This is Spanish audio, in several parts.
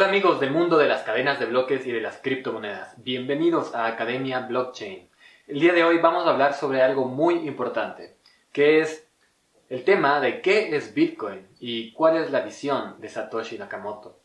Hola amigos del mundo de las cadenas de bloques y de las criptomonedas. Bienvenidos a Academia Blockchain. El día de hoy vamos a hablar sobre algo muy importante, que es el tema de qué es Bitcoin y cuál es la visión de Satoshi Nakamoto.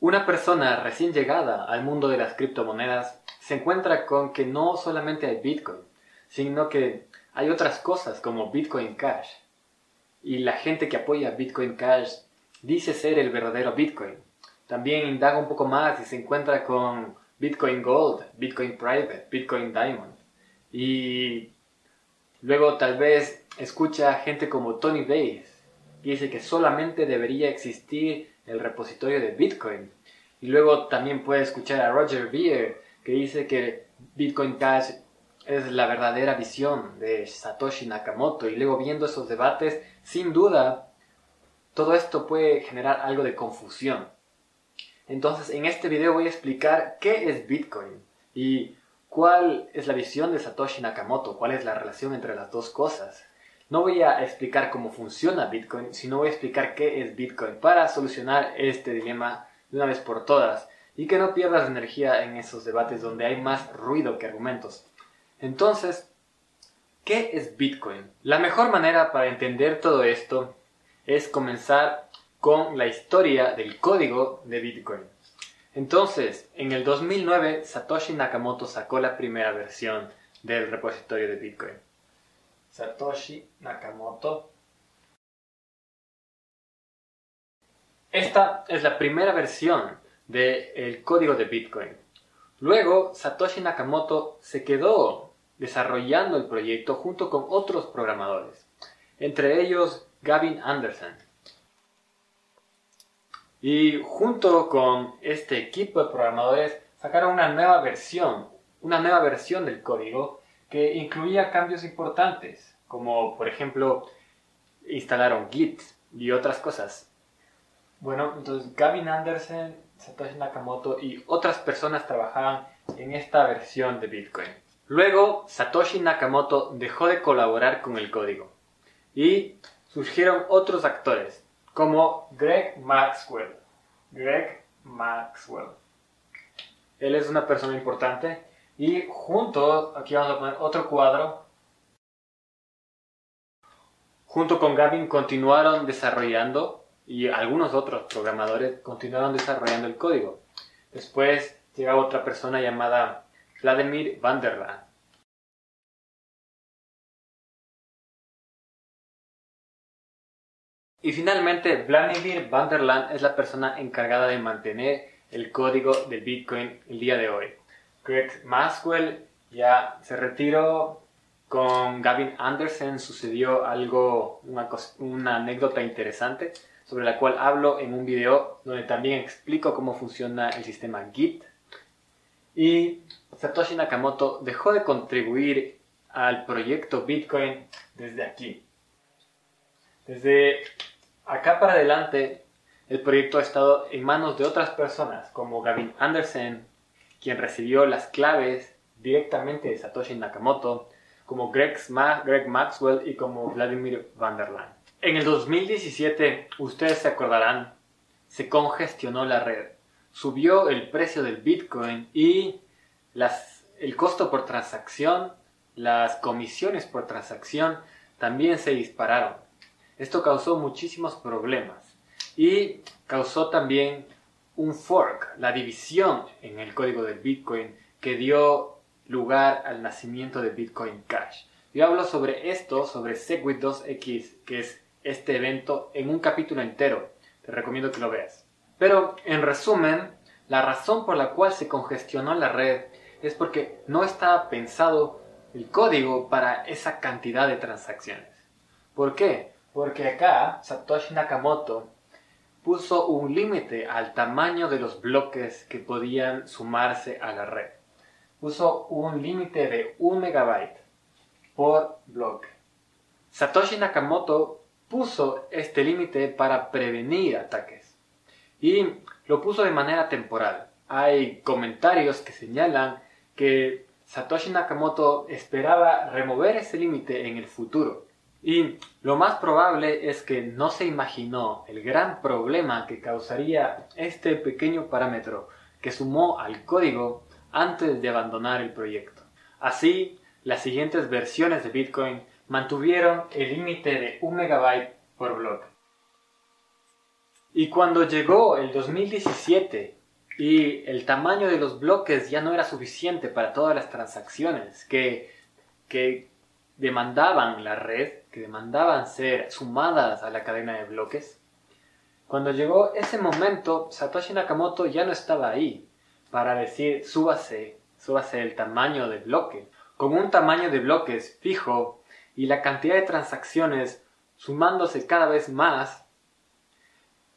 Una persona recién llegada al mundo de las criptomonedas se encuentra con que no solamente hay Bitcoin, sino que hay otras cosas como Bitcoin Cash. Y la gente que apoya Bitcoin Cash dice ser el verdadero Bitcoin. También indaga un poco más y se encuentra con Bitcoin Gold, Bitcoin Private, Bitcoin Diamond. Y luego tal vez escucha gente como Tony Bates, que dice que solamente debería existir el repositorio de Bitcoin. Y luego también puede escuchar a Roger Ver, que dice que Bitcoin Cash es la verdadera visión de Satoshi Nakamoto y luego viendo esos debates, sin duda, todo esto puede generar algo de confusión. Entonces, en este video voy a explicar qué es Bitcoin y cuál es la visión de Satoshi Nakamoto, cuál es la relación entre las dos cosas. No voy a explicar cómo funciona Bitcoin, sino voy a explicar qué es Bitcoin para solucionar este dilema de una vez por todas y que no pierdas energía en esos debates donde hay más ruido que argumentos. Entonces, ¿qué es Bitcoin? La mejor manera para entender todo esto es comenzar con la historia del código de Bitcoin. Entonces, en el 2009, Satoshi Nakamoto sacó la primera versión del repositorio de Bitcoin. Satoshi Nakamoto. Esta es la primera versión del código de Bitcoin. Luego, Satoshi Nakamoto se quedó desarrollando el proyecto junto con otros programadores, entre ellos Gavin Anderson. Y junto con este equipo de programadores sacaron una nueva versión, una nueva versión del código que incluía cambios importantes, como por ejemplo instalaron Git y otras cosas. Bueno, entonces Gavin Anderson, Satoshi Nakamoto y otras personas trabajaban en esta versión de Bitcoin. Luego, Satoshi Nakamoto dejó de colaborar con el código y surgieron otros actores, como Greg Maxwell. Greg Maxwell. Él es una persona importante y junto, aquí vamos a poner otro cuadro, junto con Gavin continuaron desarrollando y algunos otros programadores continuaron desarrollando el código. Después llega otra persona llamada Vladimir Vanderland. Y finalmente, Vladimir Vanderland es la persona encargada de mantener el código de Bitcoin el día de hoy. Greg Maxwell ya se retiró. Con Gavin Anderson sucedió algo, una, una anécdota interesante sobre la cual hablo en un video donde también explico cómo funciona el sistema Git. Y Satoshi Nakamoto dejó de contribuir al proyecto Bitcoin desde aquí. Desde acá para adelante, el proyecto ha estado en manos de otras personas, como Gavin Anderson, quien recibió las claves directamente de Satoshi Nakamoto, como Greg, Greg Maxwell y como Vladimir Vanderland. En el 2017, ustedes se acordarán, se congestionó la red, subió el precio del Bitcoin y el costo por transacción, las comisiones por transacción también se dispararon. Esto causó muchísimos problemas y causó también un fork, la división en el código del Bitcoin que dio lugar al nacimiento de Bitcoin Cash. Yo hablo sobre esto, sobre Segwit 2X, que es este evento, en un capítulo entero. Te recomiendo que lo veas. Pero, en resumen, la razón por la cual se congestionó la red es porque no estaba pensado el código para esa cantidad de transacciones. ¿Por qué? Porque acá Satoshi Nakamoto puso un límite al tamaño de los bloques que podían sumarse a la red. Puso un límite de 1 megabyte por bloque. Satoshi Nakamoto puso este límite para prevenir ataques y lo puso de manera temporal. Hay comentarios que señalan que Satoshi Nakamoto esperaba remover ese límite en el futuro. Y lo más probable es que no se imaginó el gran problema que causaría este pequeño parámetro que sumó al código antes de abandonar el proyecto. Así, las siguientes versiones de Bitcoin mantuvieron el límite de un megabyte por bloque. Y cuando llegó el 2017 y el tamaño de los bloques ya no era suficiente para todas las transacciones que, que demandaban la red, que demandaban ser sumadas a la cadena de bloques, cuando llegó ese momento, Satoshi Nakamoto ya no estaba ahí para decir súbase, súbase el tamaño de bloque. Con un tamaño de bloques fijo y la cantidad de transacciones sumándose cada vez más,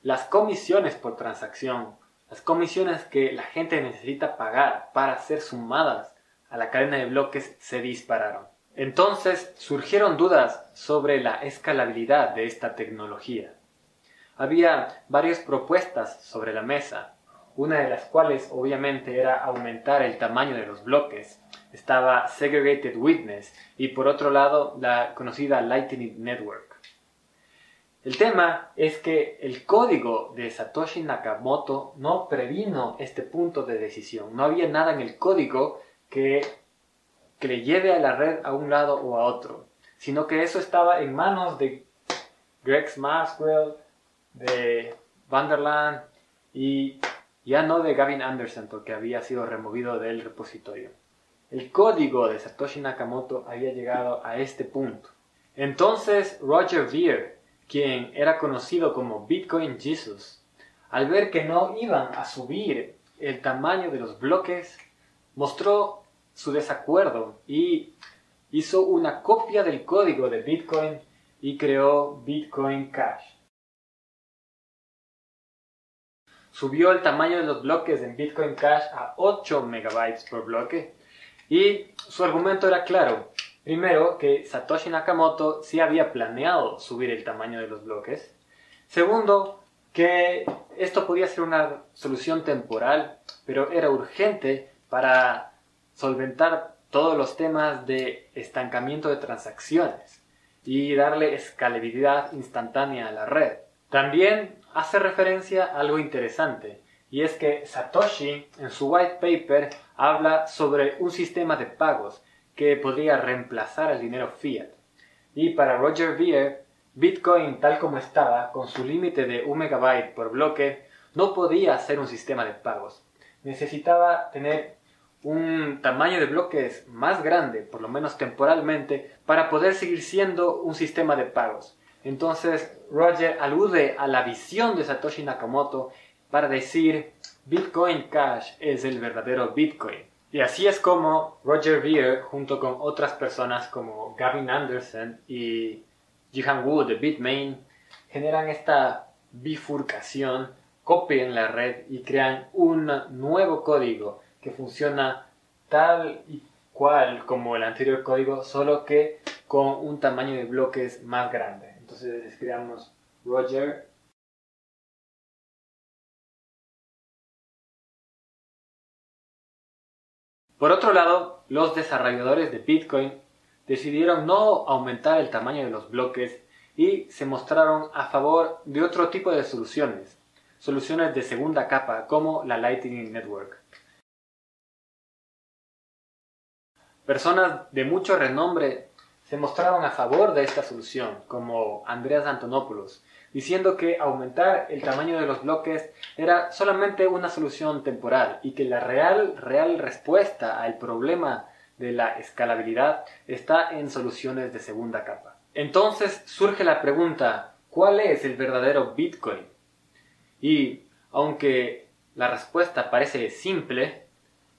las comisiones por transacción, las comisiones que la gente necesita pagar para ser sumadas a la cadena de bloques se dispararon. Entonces surgieron dudas sobre la escalabilidad de esta tecnología. Había varias propuestas sobre la mesa, una de las cuales obviamente era aumentar el tamaño de los bloques. Estaba Segregated Witness y por otro lado la conocida Lightning Network. El tema es que el código de Satoshi Nakamoto no previno este punto de decisión. No había nada en el código que, que le lleve a la red a un lado o a otro, sino que eso estaba en manos de Greg Maxwell, de Vanderland y ya no de Gavin Anderson porque había sido removido del repositorio. El código de Satoshi Nakamoto había llegado a este punto. Entonces Roger Ver quien era conocido como Bitcoin Jesus, al ver que no iban a subir el tamaño de los bloques, mostró su desacuerdo y hizo una copia del código de Bitcoin y creó Bitcoin Cash. Subió el tamaño de los bloques en Bitcoin Cash a 8 megabytes por bloque y su argumento era claro. Primero, que Satoshi Nakamoto sí había planeado subir el tamaño de los bloques. Segundo, que esto podía ser una solución temporal, pero era urgente para solventar todos los temas de estancamiento de transacciones y darle escalabilidad instantánea a la red. También hace referencia a algo interesante, y es que Satoshi en su white paper habla sobre un sistema de pagos que podría reemplazar el dinero fiat. Y para Roger Ver, Bitcoin tal como estaba, con su límite de un megabyte por bloque, no podía ser un sistema de pagos. Necesitaba tener un tamaño de bloques más grande, por lo menos temporalmente, para poder seguir siendo un sistema de pagos. Entonces, Roger alude a la visión de Satoshi Nakamoto para decir Bitcoin Cash es el verdadero Bitcoin. Y así es como Roger Ver, junto con otras personas como Gavin Anderson y Jihan Wu de Bitmain, generan esta bifurcación, copian la red y crean un nuevo código que funciona tal y cual como el anterior código, solo que con un tamaño de bloques más grande. Entonces creamos Roger Por otro lado, los desarrolladores de Bitcoin decidieron no aumentar el tamaño de los bloques y se mostraron a favor de otro tipo de soluciones, soluciones de segunda capa como la Lightning Network. Personas de mucho renombre se mostraron a favor de esta solución, como Andreas Antonopoulos, diciendo que aumentar el tamaño de los bloques era solamente una solución temporal y que la real, real respuesta al problema de la escalabilidad está en soluciones de segunda capa. Entonces surge la pregunta, ¿cuál es el verdadero Bitcoin? Y aunque la respuesta parece simple,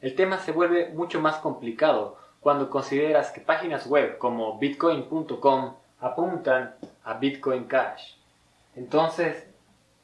el tema se vuelve mucho más complicado cuando consideras que páginas web como bitcoin.com apuntan a Bitcoin Cash. Entonces,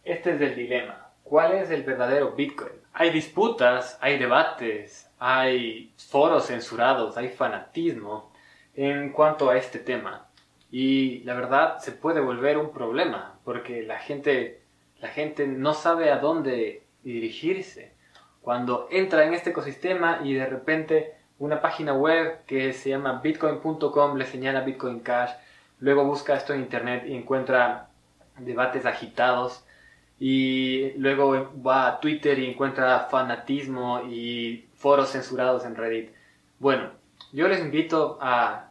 este es el dilema. ¿Cuál es el verdadero Bitcoin? Hay disputas, hay debates, hay foros censurados, hay fanatismo en cuanto a este tema. Y la verdad se puede volver un problema porque la gente, la gente no sabe a dónde dirigirse. Cuando entra en este ecosistema y de repente una página web que se llama bitcoin.com, le señala Bitcoin Cash, luego busca esto en internet y encuentra debates agitados y luego va a Twitter y encuentra fanatismo y foros censurados en Reddit. Bueno, yo les invito a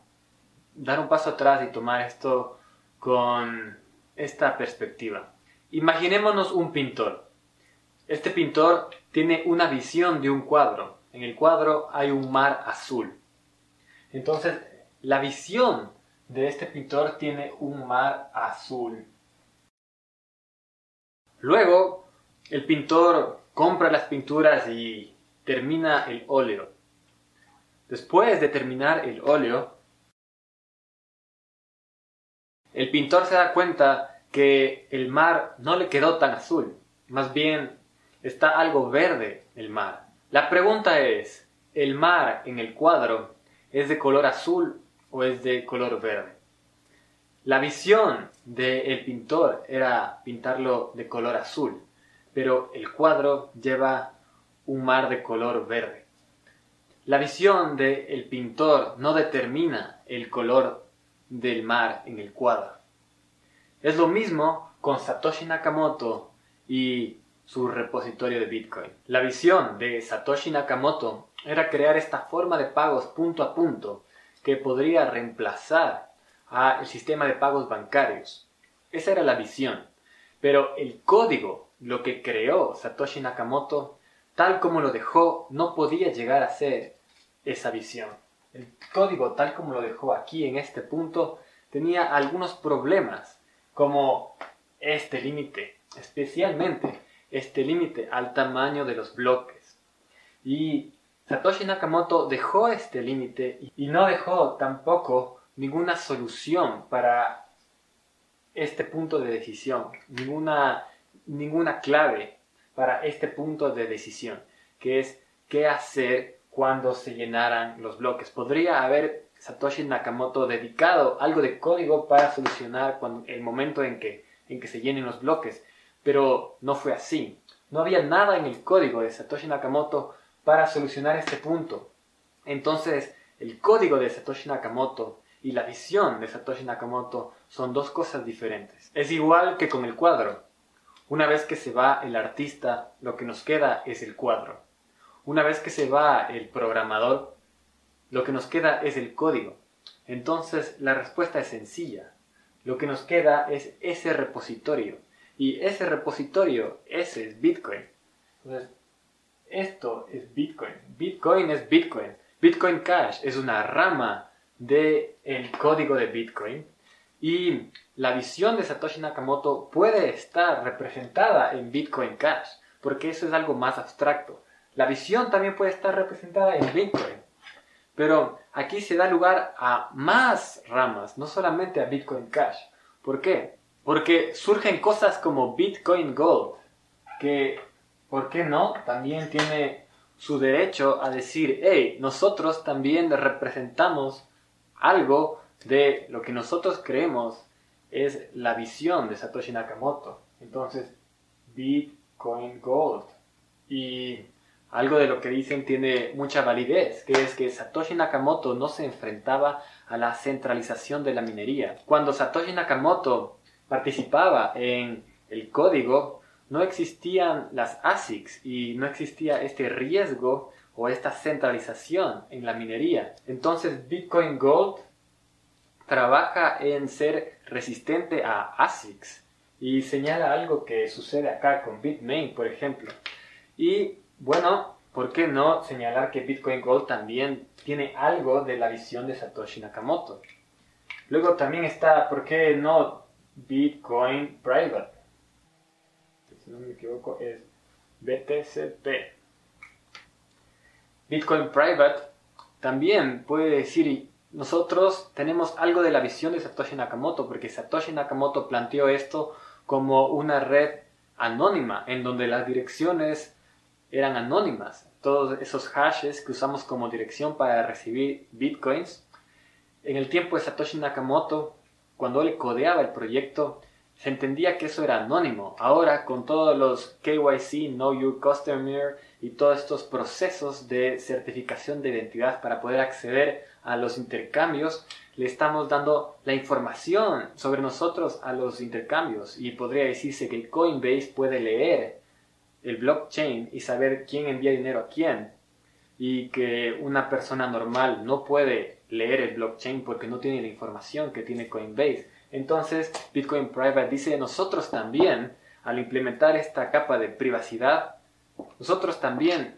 dar un paso atrás y tomar esto con esta perspectiva. Imaginémonos un pintor. Este pintor tiene una visión de un cuadro. En el cuadro hay un mar azul. Entonces, la visión de este pintor tiene un mar azul. Luego, el pintor compra las pinturas y termina el óleo. Después de terminar el óleo, el pintor se da cuenta que el mar no le quedó tan azul, más bien está algo verde el mar. La pregunta es, ¿el mar en el cuadro es de color azul o es de color verde? La visión del pintor era pintarlo de color azul, pero el cuadro lleva un mar de color verde. La visión del pintor no determina el color del mar en el cuadro. Es lo mismo con Satoshi Nakamoto y su repositorio de Bitcoin. La visión de Satoshi Nakamoto era crear esta forma de pagos punto a punto que podría reemplazar al sistema de pagos bancarios. Esa era la visión. Pero el código, lo que creó Satoshi Nakamoto, tal como lo dejó, no podía llegar a ser esa visión. El código, tal como lo dejó aquí en este punto, tenía algunos problemas, como este límite, especialmente este límite al tamaño de los bloques. Y Satoshi Nakamoto dejó este límite y no dejó tampoco ninguna solución para este punto de decisión, ninguna, ninguna clave para este punto de decisión, que es qué hacer cuando se llenaran los bloques. Podría haber Satoshi Nakamoto dedicado algo de código para solucionar cuando, el momento en que, en que se llenen los bloques, pero no fue así. No había nada en el código de Satoshi Nakamoto para solucionar este punto. Entonces, el código de Satoshi Nakamoto y la visión de Satoshi Nakamoto son dos cosas diferentes. Es igual que con el cuadro. Una vez que se va el artista, lo que nos queda es el cuadro. Una vez que se va el programador, lo que nos queda es el código. Entonces la respuesta es sencilla. Lo que nos queda es ese repositorio. Y ese repositorio, ese es Bitcoin. Entonces, esto es Bitcoin. Bitcoin es Bitcoin. Bitcoin Cash es una rama del el código de Bitcoin. Y la visión de Satoshi Nakamoto puede estar representada en Bitcoin Cash, porque eso es algo más abstracto. La visión también puede estar representada en Bitcoin. Pero aquí se da lugar a más ramas, no solamente a Bitcoin Cash. ¿Por qué? Porque surgen cosas como Bitcoin Gold, que, ¿por qué no? También tiene su derecho a decir, hey, nosotros también representamos algo de lo que nosotros creemos es la visión de Satoshi Nakamoto. Entonces, Bitcoin Gold. Y algo de lo que dicen tiene mucha validez, que es que Satoshi Nakamoto no se enfrentaba a la centralización de la minería. Cuando Satoshi Nakamoto participaba en el código, no existían las ASICs y no existía este riesgo o esta centralización en la minería. Entonces Bitcoin Gold trabaja en ser resistente a ASICs y señala algo que sucede acá con Bitmain, por ejemplo. Y bueno, ¿por qué no señalar que Bitcoin Gold también tiene algo de la visión de Satoshi Nakamoto? Luego también está, ¿por qué no Bitcoin Private? Si no me equivoco es BTCP. Bitcoin Private también puede decir, nosotros tenemos algo de la visión de Satoshi Nakamoto, porque Satoshi Nakamoto planteó esto como una red anónima, en donde las direcciones eran anónimas. Todos esos hashes que usamos como dirección para recibir bitcoins. En el tiempo de Satoshi Nakamoto, cuando él codeaba el proyecto, se entendía que eso era anónimo. Ahora, con todos los KYC, Know Your Customer, y todos estos procesos de certificación de identidad para poder acceder a los intercambios, le estamos dando la información sobre nosotros a los intercambios. Y podría decirse que Coinbase puede leer el blockchain y saber quién envía dinero a quién. Y que una persona normal no puede leer el blockchain porque no tiene la información que tiene Coinbase. Entonces, Bitcoin Private dice, nosotros también, al implementar esta capa de privacidad, nosotros también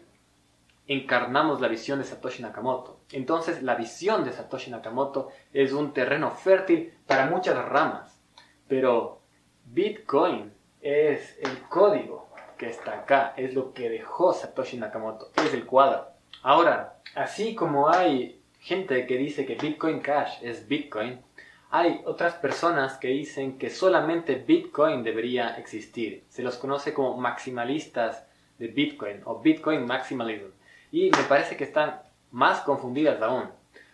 encarnamos la visión de Satoshi Nakamoto. Entonces, la visión de Satoshi Nakamoto es un terreno fértil para muchas ramas. Pero Bitcoin es el código que está acá, es lo que dejó Satoshi Nakamoto, es el cuadro. Ahora, así como hay gente que dice que Bitcoin Cash es Bitcoin, hay otras personas que dicen que solamente Bitcoin debería existir. Se los conoce como maximalistas de Bitcoin o Bitcoin Maximalism. Y me parece que están más confundidas aún.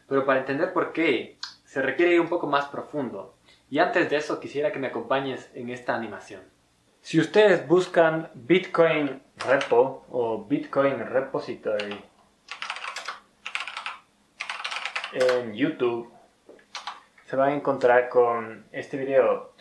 Pero para entender por qué, se requiere ir un poco más profundo. Y antes de eso quisiera que me acompañes en esta animación. Si ustedes buscan Bitcoin Repo o Bitcoin Repository en YouTube, se van a encontrar con este video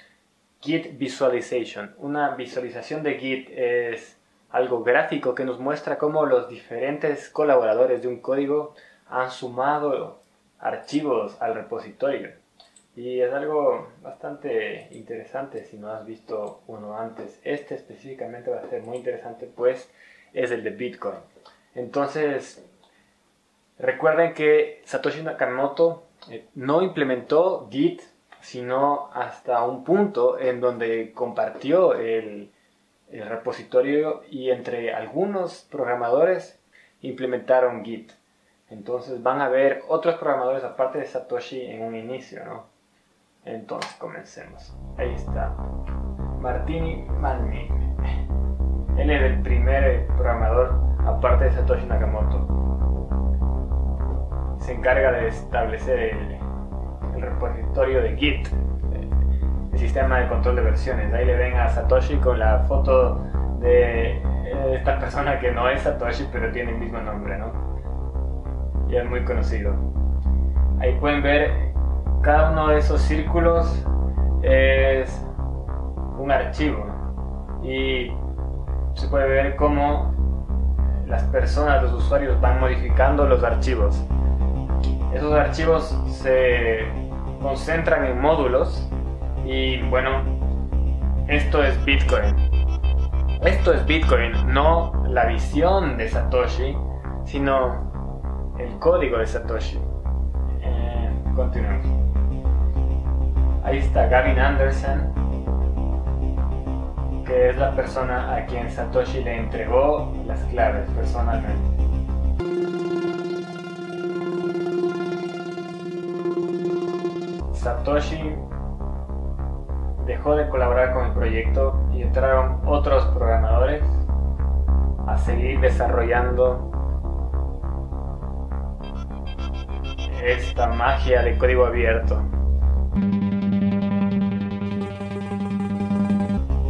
Git Visualization. Una visualización de Git es algo gráfico que nos muestra cómo los diferentes colaboradores de un código han sumado archivos al repositorio. Y es algo bastante interesante si no has visto uno antes. Este específicamente va a ser muy interesante pues es el de Bitcoin. Entonces, recuerden que Satoshi Nakamoto eh, no implementó Git, sino hasta un punto en donde compartió el, repositorio y entre algunos programadores implementaron Git. Entonces van a ver otros programadores aparte de Satoshi en un inicio, ¿no? Entonces comencemos. Ahí está. Martini Malmi. Él es el primer programador aparte de Satoshi Nakamoto se encarga de establecer el, repositorio de Git, el sistema de control de versiones. Ahí le ven a Satoshi con la foto de esta persona que no es Satoshi, pero tiene el mismo nombre, ¿no? Y es muy conocido. Ahí pueden ver cada uno de esos círculos es un archivo y se puede ver cómo las personas, los usuarios van modificando los archivos. Esos archivos se concentran en módulos y bueno, esto es Bitcoin. Esto es Bitcoin, no la visión de Satoshi, sino el código de Satoshi. Eh, continuamos. Ahí está Gavin Anderson, que es la persona a quien Satoshi le entregó las claves personalmente. Satoshi dejó de colaborar con el proyecto y entraron otros programadores a seguir desarrollando esta magia de código abierto.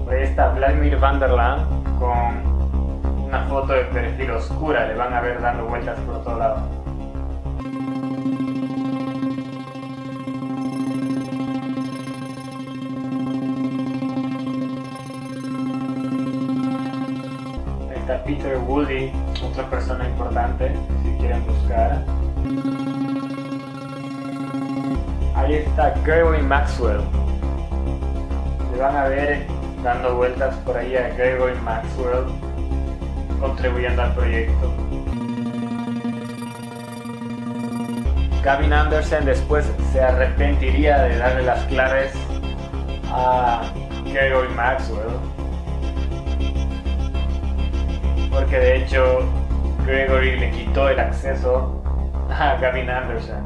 Ahí está Vladimir Vanderland con una foto de perfil oscura, le van a ver dando vueltas por todo lado. Peter Woody, otra persona importante, si quieren buscar. Ahí está Gregory Maxwell. Le van a ver dando vueltas por ahí a Gregory Maxwell contribuyendo al proyecto. Gavin Anderson después se arrepentiría de darle las claves a Gregory Maxwell porque de hecho Gregory le quitó el acceso a Gavin Anderson.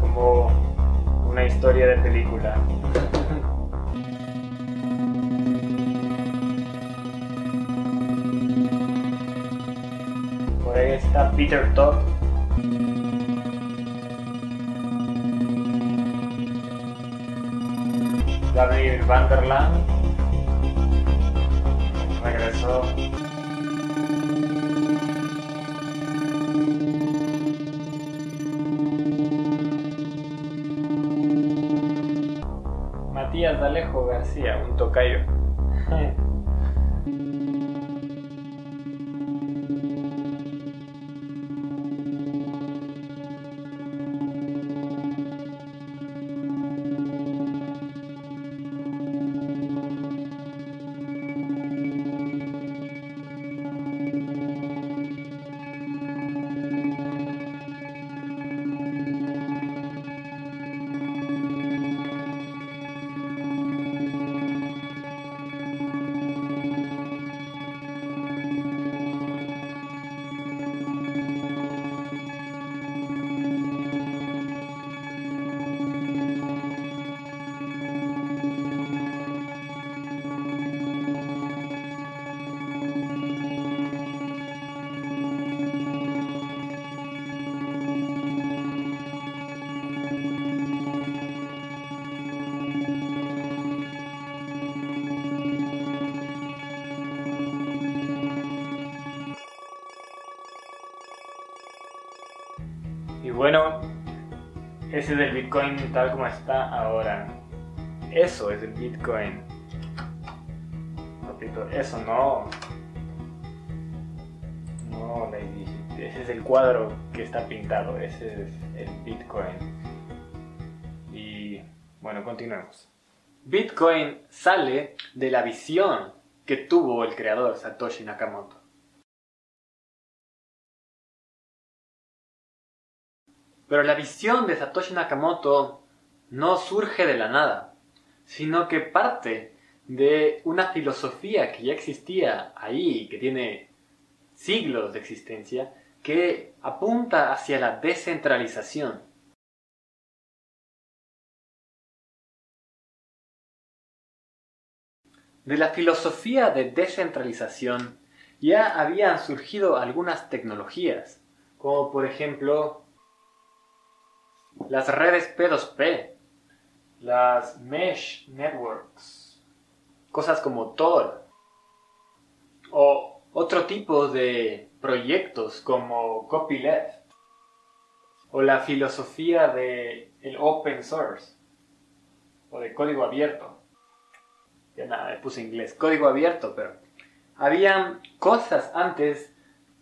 Como una historia de película. Por ahí está Peter Top Vladimir Vanderland Matías D'Alejo García, un tocayo. Bueno, ese es el Bitcoin tal como está ahora. Eso es el Bitcoin. Repito, eso no. No. Ese es el cuadro que está pintado. Ese es el Bitcoin. Y bueno, continuemos. Bitcoin sale de la visión que tuvo el creador Satoshi Nakamoto. Pero la visión de Satoshi Nakamoto no surge de la nada, sino que parte de una filosofía que ya existía ahí, que tiene siglos de existencia, que apunta hacia la descentralización. De la filosofía de descentralización ya habían surgido algunas tecnologías, como por ejemplo las redes P2P, las mesh networks, cosas como Tor, o otro tipo de proyectos como copyleft, o la filosofía de el open source, o de código abierto. Ya nada, me puse inglés, código abierto, pero habían cosas antes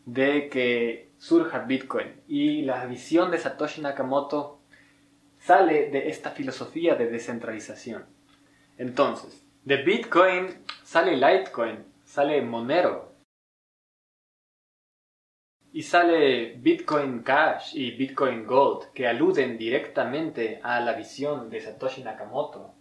de que surja Bitcoin. Y la visión de Satoshi Nakamoto sale de esta filosofía de descentralización. Entonces, de Bitcoin sale Litecoin, sale Monero. Y sale Bitcoin Cash y Bitcoin Gold, que aluden directamente a la visión de Satoshi Nakamoto.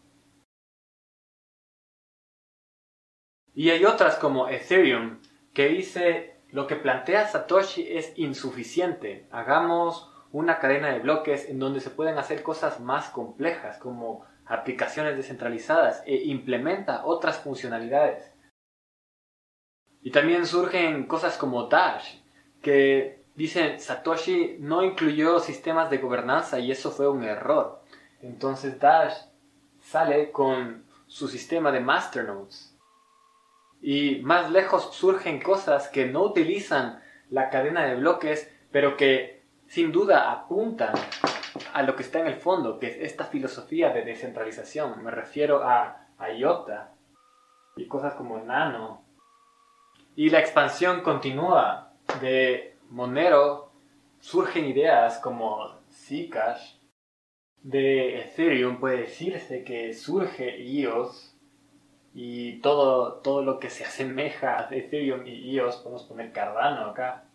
Y hay otras como Ethereum, que dice lo que plantea Satoshi es insuficiente, hagamos una cadena de bloques en donde se pueden hacer cosas más complejas como aplicaciones descentralizadas e implementa otras funcionalidades. Y también surgen cosas como Dash, que dicen Satoshi no incluyó sistemas de gobernanza y eso fue un error. Entonces Dash sale con su sistema de masternodes. Y más lejos surgen cosas que no utilizan la cadena de bloques, pero que sin duda apuntan a lo que está en el fondo, que es esta filosofía de descentralización. Me refiero a, IOTA y cosas como Nano. Y la expansión continúa de Monero, surgen ideas como Zcash. De Ethereum puede decirse que surge EOS y todo, todo lo que se asemeja a Ethereum y EOS, podemos poner Cardano acá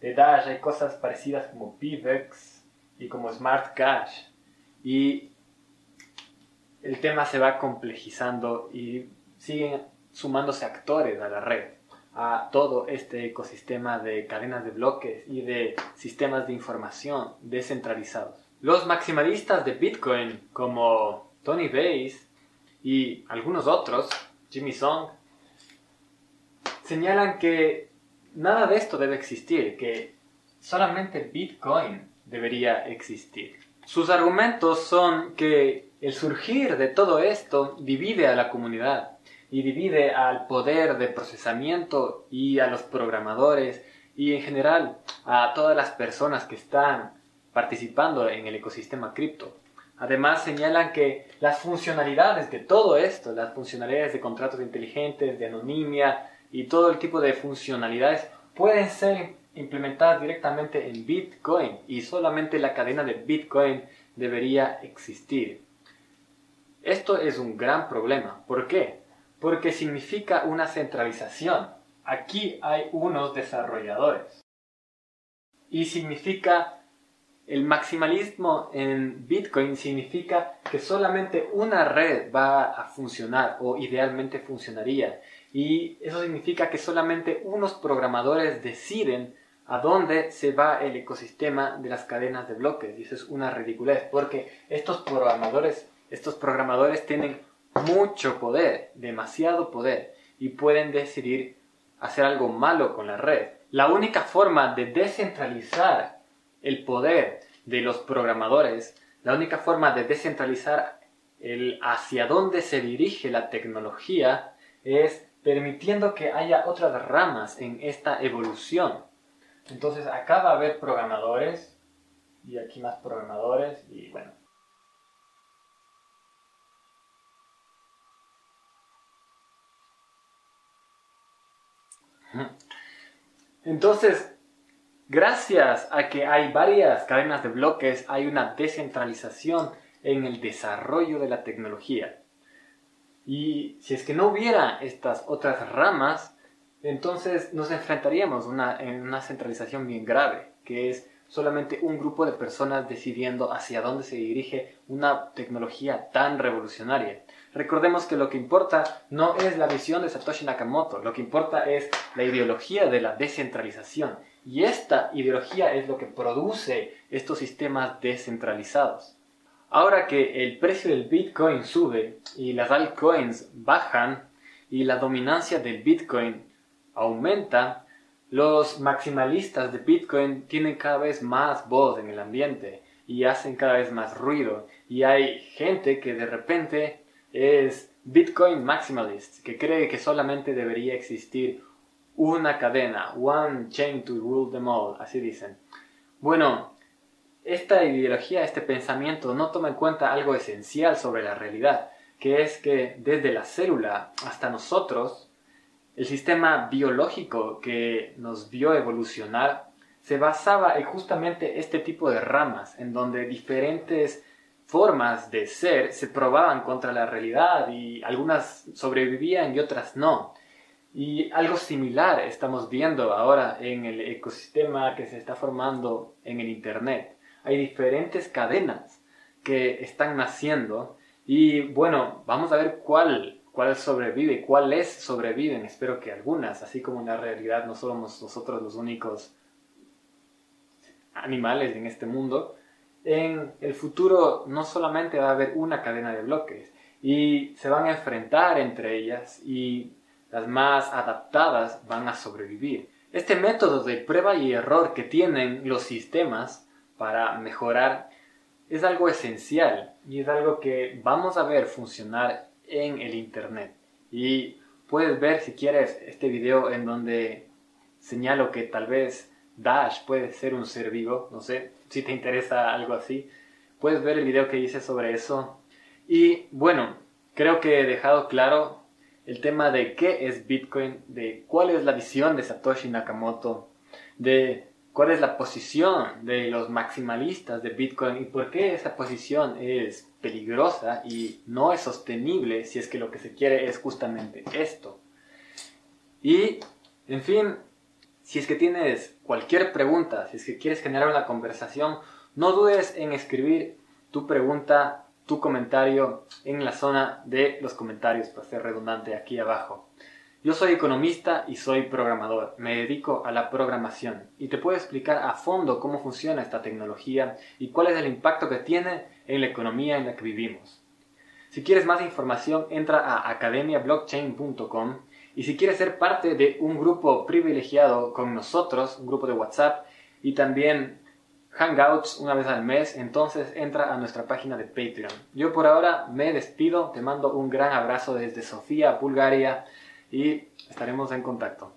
de Dash hay cosas parecidas como PIVEX y como Smart Cash. Y el tema se va complejizando y siguen sumándose actores a la red, a todo este ecosistema de cadenas de bloques y de sistemas de información descentralizados. Los maximalistas de Bitcoin como Tony Bass y algunos otros, Jimmy Song, señalan que nada de esto debe existir, que solamente Bitcoin debería existir. Sus argumentos son que el surgir de todo esto divide a la comunidad y divide al poder de procesamiento y a los programadores y en general a todas las personas que están participando en el ecosistema cripto. Además señalan que las funcionalidades de todo esto, las funcionalidades de contratos inteligentes, de anonimia y todo el tipo de funcionalidades pueden ser implementadas directamente en Bitcoin y solamente la cadena de Bitcoin debería existir. Esto es un gran problema. ¿Por qué? Porque significa una centralización. Aquí hay unos desarrolladores. Y significa el maximalismo en Bitcoin significa que solamente una red va a funcionar o idealmente funcionaría. Y eso significa que solamente unos programadores deciden a dónde se va el ecosistema de las cadenas de bloques. Y eso es una ridiculez porque estos programadores, estos programadores tienen mucho poder, demasiado poder, y pueden decidir hacer algo malo con la red. La única forma de descentralizar el poder de los programadores, la única forma de descentralizar el hacia dónde se dirige la tecnología es permitiendo que haya otras ramas en esta evolución. Entonces acá va a haber programadores y aquí más programadores y bueno. Entonces, Gracias a que hay varias cadenas de bloques, hay una descentralización en el desarrollo de la tecnología. Y si es que no hubiera estas otras ramas, entonces nos enfrentaríamos en una centralización bien grave, que es solamente un grupo de personas decidiendo hacia dónde se dirige una tecnología tan revolucionaria. Recordemos que lo que importa no es la visión de Satoshi Nakamoto, lo que importa es la ideología de la descentralización y esta ideología es lo que produce estos sistemas descentralizados. Ahora que el precio del Bitcoin sube y las altcoins bajan y la dominancia del Bitcoin aumenta, los maximalistas de Bitcoin tienen cada vez más voz en el ambiente y hacen cada vez más ruido. Y hay gente que de repente es Bitcoin maximalist, que cree que solamente debería existir una cadena, one chain to rule them all, así dicen. Bueno, esta ideología, este pensamiento no toma en cuenta algo esencial sobre la realidad, que es que desde la célula hasta nosotros, el sistema biológico que nos vio evolucionar se basaba en justamente este tipo de ramas, en donde diferentes formas de ser se probaban contra la realidad y algunas sobrevivían y otras no. Y algo similar estamos viendo ahora en el ecosistema que se está formando en el Internet. Hay diferentes cadenas que están naciendo y bueno, vamos a ver cuál, cuál sobrevive, cuáles sobreviven. Espero que algunas, así como en la realidad no somos nosotros los únicos animales en este mundo. En el futuro no solamente va a haber una cadena de bloques y se van a enfrentar entre ellas y las más adaptadas van a sobrevivir. Este método de prueba y error que tienen los sistemas para mejorar es algo esencial y es algo que vamos a ver funcionar en el Internet. Y puedes ver si quieres este video en donde señalo que tal vez Dash puede ser un ser vivo, no sé si te interesa algo así. Puedes ver el video que hice sobre eso. Y bueno, creo que he dejado claro el tema de qué es Bitcoin, de cuál es la visión de Satoshi Nakamoto, de cuál es la posición de los maximalistas de Bitcoin y por qué esa posición es peligrosa y no es sostenible si es que lo que se quiere es justamente esto. Y, en fin, si es que tienes cualquier pregunta, si es que quieres generar una conversación, no dudes en escribir tu pregunta tu comentario en la zona de los comentarios, para ser redundante aquí abajo. Yo soy economista y soy programador. Me dedico a la programación y te puedo explicar a fondo cómo funciona esta tecnología y cuál es el impacto que tiene en la economía en la que vivimos. Si quieres más información, entra a academiablockchain.com y si quieres ser parte de un grupo privilegiado con nosotros, un grupo de WhatsApp y también hangouts una vez al mes, entonces entra a nuestra página de Patreon. Yo por ahora me despido, te mando un gran abrazo desde Sofía, Bulgaria y estaremos en contacto.